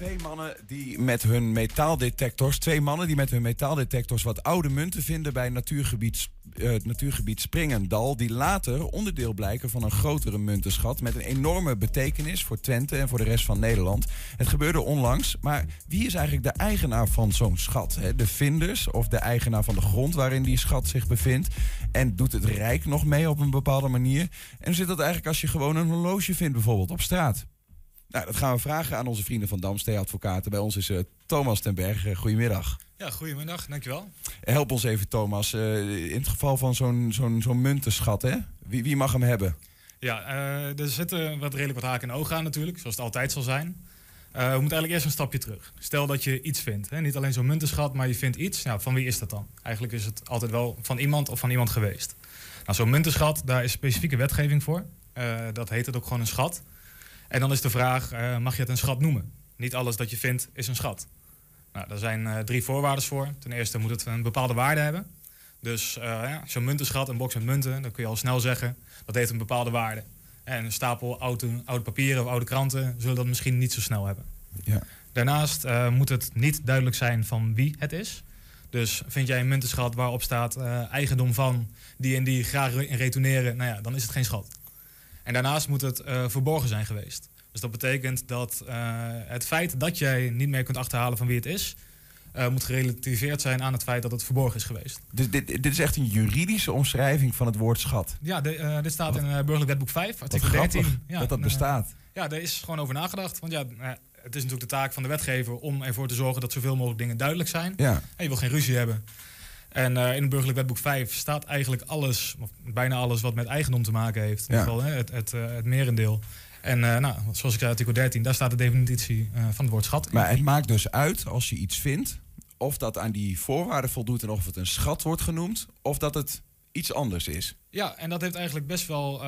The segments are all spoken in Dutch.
Twee mannen die met hun metaaldetectors, twee mannen die met hun metaaldetectors wat oude munten vinden bij natuurgebied, eh, natuurgebied Springendal, die later onderdeel blijken van een grotere muntenschat met een enorme betekenis voor Twente en voor de rest van Nederland. Het gebeurde onlangs, maar wie is eigenlijk de eigenaar van zo'n schat? Hè? De vinders of de eigenaar van de grond waarin die schat zich bevindt? En doet het Rijk nog mee op een bepaalde manier? En hoe zit dat eigenlijk als je gewoon een horloge vindt, bijvoorbeeld op straat? Nou, dat gaan we vragen aan onze vrienden van Damstee Advocaten. Bij ons is eh, Thomas ten Berge. Goedemiddag. Ja, goedemiddag, dankjewel. Help ons even, Thomas. Eh, in het geval van zo'n zo'n zo'n muntenschat, hè? Wie, wie mag hem hebben? Ja, eh, er zitten wat redelijk wat haken en ogen aan natuurlijk, zoals het altijd zal zijn. we moeten eigenlijk eerst een stapje terug. Stel dat je iets vindt. Hè? Niet alleen zo'n muntenschat, maar je vindt iets. Nou, van wie is dat dan? Eigenlijk is het altijd wel van iemand of van iemand geweest. Nou, zo'n muntenschat, daar is specifieke wetgeving voor. dat heet het ook gewoon een schat. En dan is de vraag, uh, mag je het een schat noemen? Niet alles dat je vindt is een schat. Nou, daar zijn uh, drie voorwaarden voor. Ten eerste moet het een bepaalde waarde hebben. Dus uh, ja, zo'n muntenschat, een box met munten, dan kun je al snel zeggen dat heeft een bepaalde waarde. En een stapel oude, oude papieren of oude kranten zullen dat misschien niet zo snel hebben. Ja. Daarnaast moet het niet duidelijk zijn van wie het is. Dus vind jij een muntenschat waarop staat eigendom van die en die graag retourneren, nou ja, dan is het geen schat. En daarnaast moet het uh, verborgen zijn geweest. Dus dat betekent dat uh, het feit dat jij niet meer kunt achterhalen van wie het is, uh, moet gerelativeerd zijn aan het feit dat het verborgen is geweest. Dus dit, dit is echt een juridische omschrijving van het woord schat? Ja, de, dit staat in Burgerlijk Wetboek 5, artikel 13. Ja, dat dat bestaat. ja, daar is gewoon over nagedacht. Want ja, het is natuurlijk de taak van de wetgever om ervoor te zorgen dat zoveel mogelijk dingen duidelijk zijn. Ja. En je wil geen ruzie hebben. En uh, in het burgerlijk wetboek 5 staat eigenlijk alles, of bijna alles wat met eigendom te maken heeft. In ieder geval hè, het, het, uh, het merendeel. En uh, nou, zoals ik zei, artikel 13, daar staat de definitie van het woord schat. Maar het maakt dus uit als je iets vindt, of dat aan die voorwaarden voldoet en of het een schat wordt genoemd, of dat het iets anders is. Ja, en dat heeft eigenlijk best wel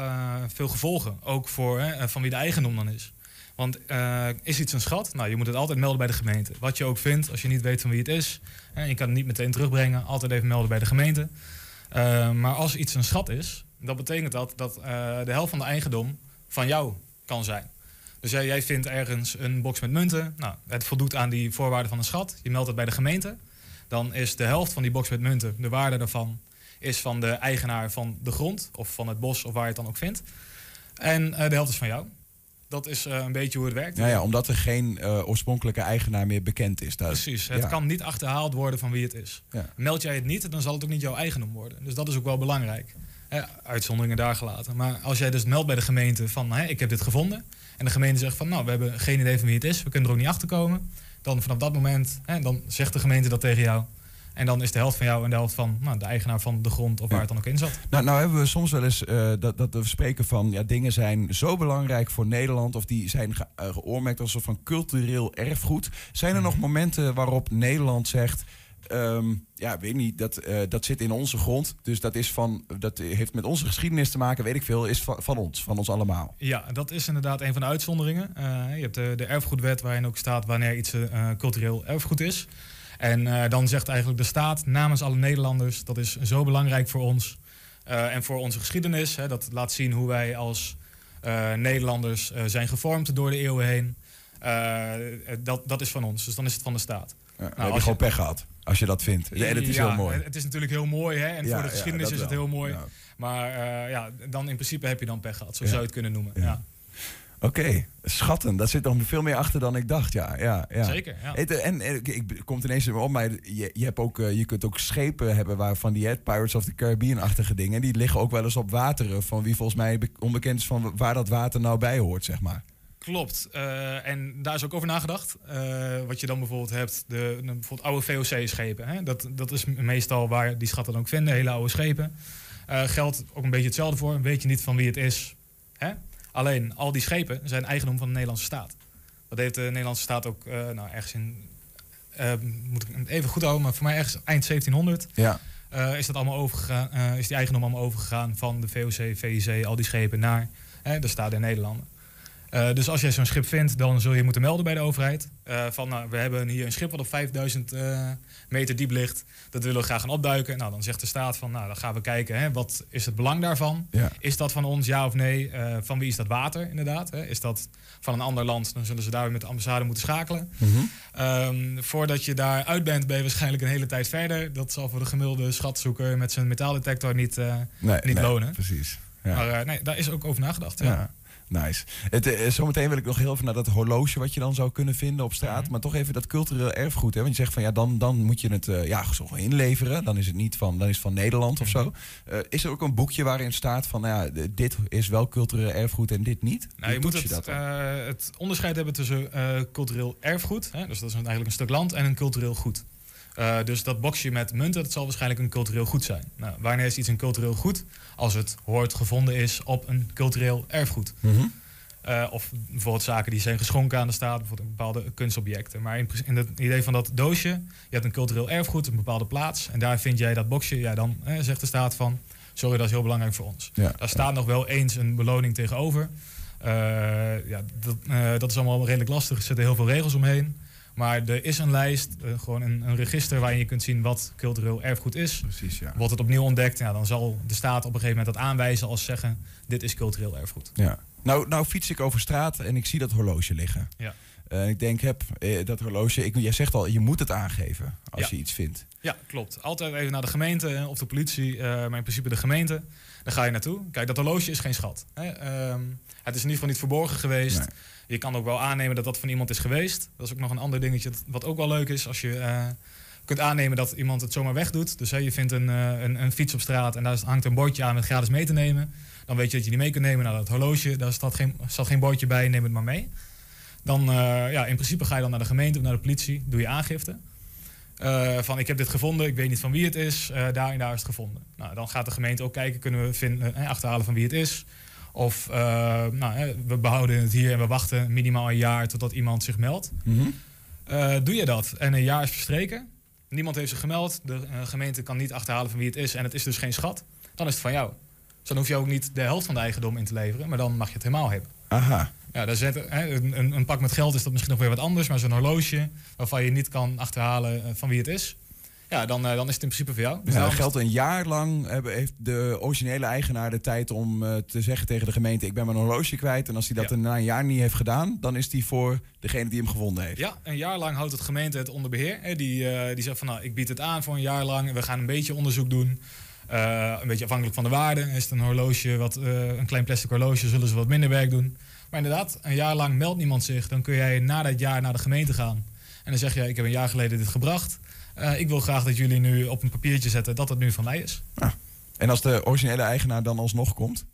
veel gevolgen. Ook voor hè, van wie de eigendom dan is. Want uh, is iets een schat? Nou, je moet het altijd melden bij de gemeente. Wat je ook vindt, als je niet weet van wie het is. En je kan het niet meteen terugbrengen. Altijd even melden bij de gemeente. Uh, maar als iets een schat is, dan betekent dat dat uh, de helft van de eigendom van jou kan zijn. Dus jij, jij vindt ergens een box met munten. Nou, het voldoet aan die voorwaarden van een schat. Je meldt het bij de gemeente. Dan is de helft van die box met munten, de waarde daarvan, is van de eigenaar van de grond. Of van het bos of waar je het dan ook vindt. En de helft is van jou. Dat is uh, een beetje hoe het werkt. Ja, ja omdat er geen uh, oorspronkelijke eigenaar meer bekend is. Precies, het ja. kan niet achterhaald worden van wie het is. Ja. Meld jij het niet, dan zal het ook niet jouw eigendom worden. Dus dat is ook wel belangrijk. Eh, uitzonderingen daar gelaten. Maar als jij dus meldt bij de gemeente van ik heb dit gevonden. En de gemeente zegt van nou, we hebben geen idee van wie het is. We kunnen er ook niet achter komen. Dan vanaf dat moment, dan zegt de gemeente dat tegen jou. En dan is de helft van jou en de helft van nou, de eigenaar van de grond of waar het dan ook in zat. Nou, nou hebben we soms wel eens uh, dat, dat we spreken van ja, dingen zijn zo belangrijk voor Nederland of die zijn ge, uh, geoormerkt als een soort van cultureel erfgoed. Zijn er nog momenten waarop Nederland zegt. Um, ja, weet niet, dat, uh, dat zit in onze grond. Dus dat, is van, dat heeft met onze geschiedenis te maken, weet ik veel, is van, van ons, van ons allemaal. Ja, dat is inderdaad een van de uitzonderingen. je hebt de, de erfgoedwet waarin ook staat wanneer iets cultureel erfgoed is. En uh, dan zegt eigenlijk de staat namens alle Nederlanders, dat is zo belangrijk voor ons uh, en voor onze geschiedenis. Hè, dat laat zien hoe wij als uh, Nederlanders zijn gevormd door de eeuwen heen. dat, dat is van ons, dus dan is het van de staat. Ja, nou, heb je gewoon pech gehad, als je dat vindt. Ja, het is ja, heel mooi. Het is natuurlijk heel mooi, hè? en ja, voor de geschiedenis is het heel mooi. Maar ja, dan in principe heb je dan pech gehad, zo zou je het kunnen noemen. Ja. Oké, okay. schatten. Daar zit nog veel meer achter dan ik dacht. Ja, ja, ja. Zeker. Ja. En, en ik komt ineens op, maar je, je, hebt ook, je kunt ook schepen hebben waarvan die het Pirates of the Caribbean-achtige dingen. Die liggen ook wel eens op wateren van wie volgens mij onbekend is van waar dat water nou bij hoort, zeg maar. Klopt. Uh, en daar is ook over nagedacht. Uh, wat je dan bijvoorbeeld hebt, de, de bijvoorbeeld oude VOC-schepen. Dat, dat is meestal waar die schatten ook vinden, hele oude schepen. Geldt ook een beetje hetzelfde voor. Weet je niet van wie het is, hè? Alleen, al die schepen zijn eigendom van de Nederlandse staat. Dat heeft de Nederlandse staat ook uh, nou, ergens in... Uh, moet ik het even goed houden, maar voor mij ergens eind 1700... Ja. Uh, is, dat allemaal overgegaan, is die eigendom allemaal overgegaan van de VOC, VIC, al die schepen naar de staat der Nederlanden. Uh, dus als jij zo'n schip vindt, dan zul je moeten melden bij de overheid. Uh, van nou, we hebben hier een schip wat op 5000 uh, meter diep ligt. Dat willen we graag gaan opduiken. Nou, dan zegt de staat van nou, dan gaan we kijken. Hè, wat is het belang daarvan? Ja. Is dat van ons, ja of nee? van wie is dat water, inderdaad? Hè? Is dat van een ander land? Dan zullen ze daar weer met de ambassade moeten schakelen. -hmm. Um, voordat je daar uit bent, ben je waarschijnlijk een hele tijd verder. Dat zal voor de gemiddelde schatzoeker met zijn metaaldetector niet, nee, niet nee, lonen. Precies. Ja. Maar nee, daar is ook over nagedacht. ja. ja. Nice. Het, uh, zometeen wil ik nog heel even naar dat horloge wat je dan zou kunnen vinden op straat. Mhm. Maar toch even dat cultureel erfgoed. Hè? Want je zegt van ja, dan, dan moet je het uh, ja, zo inleveren. Dan is het niet van, dan is het van Nederland of zo. Uh, is er ook een boekje waarin staat van nou ja, dit is wel cultureel erfgoed en dit niet? Nou, je moet het, je het, onderscheid hebben tussen cultureel erfgoed, hè? dus dat is eigenlijk een stuk land, en een cultureel goed. Uh, dus dat boxje met munten, dat zal waarschijnlijk een cultureel goed zijn. Nou, wanneer is iets een cultureel goed? Als het hoort gevonden is op een cultureel erfgoed. Mm -hmm. uh, of bijvoorbeeld zaken die zijn geschonken aan de staat, bijvoorbeeld bepaalde kunstobjecten. Maar in, in het idee van dat doosje, je hebt een cultureel erfgoed, een bepaalde plaats. En daar vind jij dat boxje, ja, dan eh, zegt de staat van, sorry, dat is heel belangrijk voor ons. Ja, daar staat nog wel eens een beloning tegenover. Uh, ja, dat, dat is allemaal redelijk lastig, er zitten heel veel regels omheen. Maar er is een lijst, uh, gewoon een, een, register waarin je kunt zien wat cultureel erfgoed is. Precies, ja. Wordt het opnieuw ontdekt, ja, dan zal de staat op een gegeven moment dat aanwijzen als zeggen: dit is cultureel erfgoed. Ja. Nou, nou fiets ik over straat en ik zie dat horloge liggen. Ja. Uh, ik denk, heb uh, dat horloge. Ik, jij zegt al, je moet het aangeven als ja. je iets vindt. Ja, klopt. Altijd even naar de gemeente of de politie, uh, maar in principe de gemeente. Daar ga je naartoe. Kijk, dat horloge is geen schat. Hè? Um, het is in ieder geval niet verborgen geweest. Nee. Je kan ook wel aannemen dat dat van iemand is geweest. Dat is ook nog een ander dingetje wat ook wel leuk is. Als je uh, kunt aannemen dat iemand het zomaar wegdoet. Dus hè, je vindt een, uh, een, een, fiets op straat en daar hangt een bordje aan met gratis mee te nemen. Dan weet je dat je die mee kunt nemen naar dat horloge. Daar staat geen, staat geen bordje bij, neem het maar mee. Dan, uh, ja, in principe ga je dan naar de gemeente of naar de politie. Doe je aangifte. Van ik heb dit gevonden, ik weet niet van wie het is. Daar en daar is het gevonden. Nou, dan gaat de gemeente ook kijken, kunnen we vinden, eh, achterhalen van wie het is. Of uh, nou, we behouden het hier en we wachten minimaal een jaar totdat iemand zich meldt. Mm -hmm. doe je dat en een jaar is verstreken, niemand heeft zich gemeld, de gemeente kan niet achterhalen van wie het is en het is dus geen schat, dan is het van jou. Dus dan hoef je ook niet de helft van de eigendom in te leveren, maar dan mag je het helemaal hebben. Aha. Ja, daar zet, hè, een, een, pak met geld is dat misschien nog weer wat anders, maar zo'n horloge waarvan je niet kan achterhalen van wie het is, ja, dan, uh, dan is het in principe voor jou. Dus ja, geldt een jaar lang heeft de originele eigenaar de tijd om uh, te zeggen tegen de gemeente: Ik ben mijn horloge kwijt. En als hij dat ja. na een jaar niet heeft gedaan, dan is die voor degene die hem gevonden heeft. Ja, een jaar lang houdt het gemeente het onder beheer. Hè. Die, uh, die zegt van nou, ik bied het aan voor een jaar lang. We gaan een beetje onderzoek doen. Uh, een beetje afhankelijk van de waarde. Is het een horloge, wat, uh, een klein plastic horloge, zullen ze wat minder werk doen. Maar inderdaad, een jaar lang meldt niemand zich. Dan kun jij na dat jaar naar de gemeente gaan. En dan zeg je, ik heb een jaar geleden dit gebracht. Uh, ik wil graag dat jullie nu op een papiertje zetten dat het nu van mij is. En als de originele eigenaar dan alsnog komt?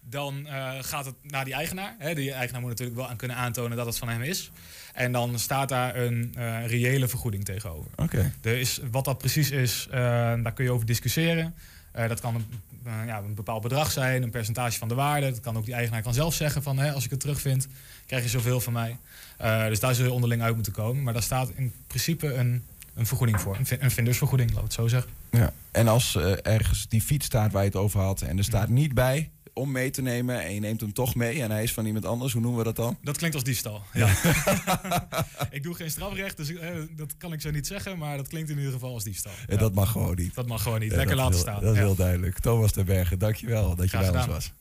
Dan uh, gaat het naar die eigenaar. Hè. Die eigenaar moet natuurlijk wel aan kunnen aantonen dat het van hem is. En dan staat daar een uh, reële vergoeding tegenover. Okay. Er is, wat dat precies is, daar kun je over discussiëren. Dat kan een, ja, een bepaald bedrag zijn, een percentage van de waarde. Dat kan ook die eigenaar kan zelf zeggen van hè, als ik het terugvind, krijg je zoveel van mij. dus daar zul je onderling uit moeten komen. Maar daar staat in principe een, een vergoeding voor. Een, vindersvergoeding, laat het zo zeggen. Ja. En als ergens die fiets staat waar je het over had en er staat niet bij om mee te nemen en je neemt hem toch mee en hij is van iemand anders, hoe noemen we dat dan? Dat klinkt als diefstal. Ja. ik doe geen strafrecht, dus eh, dat kan ik zo niet zeggen, maar dat klinkt in ieder geval als diefstal. Ja. Dat mag gewoon niet. Dat mag gewoon niet. Lekker laten heel, staan. Dat is heel duidelijk. Thomas de Bergen, dankjewel dat je Graag bij gedaan. ons was.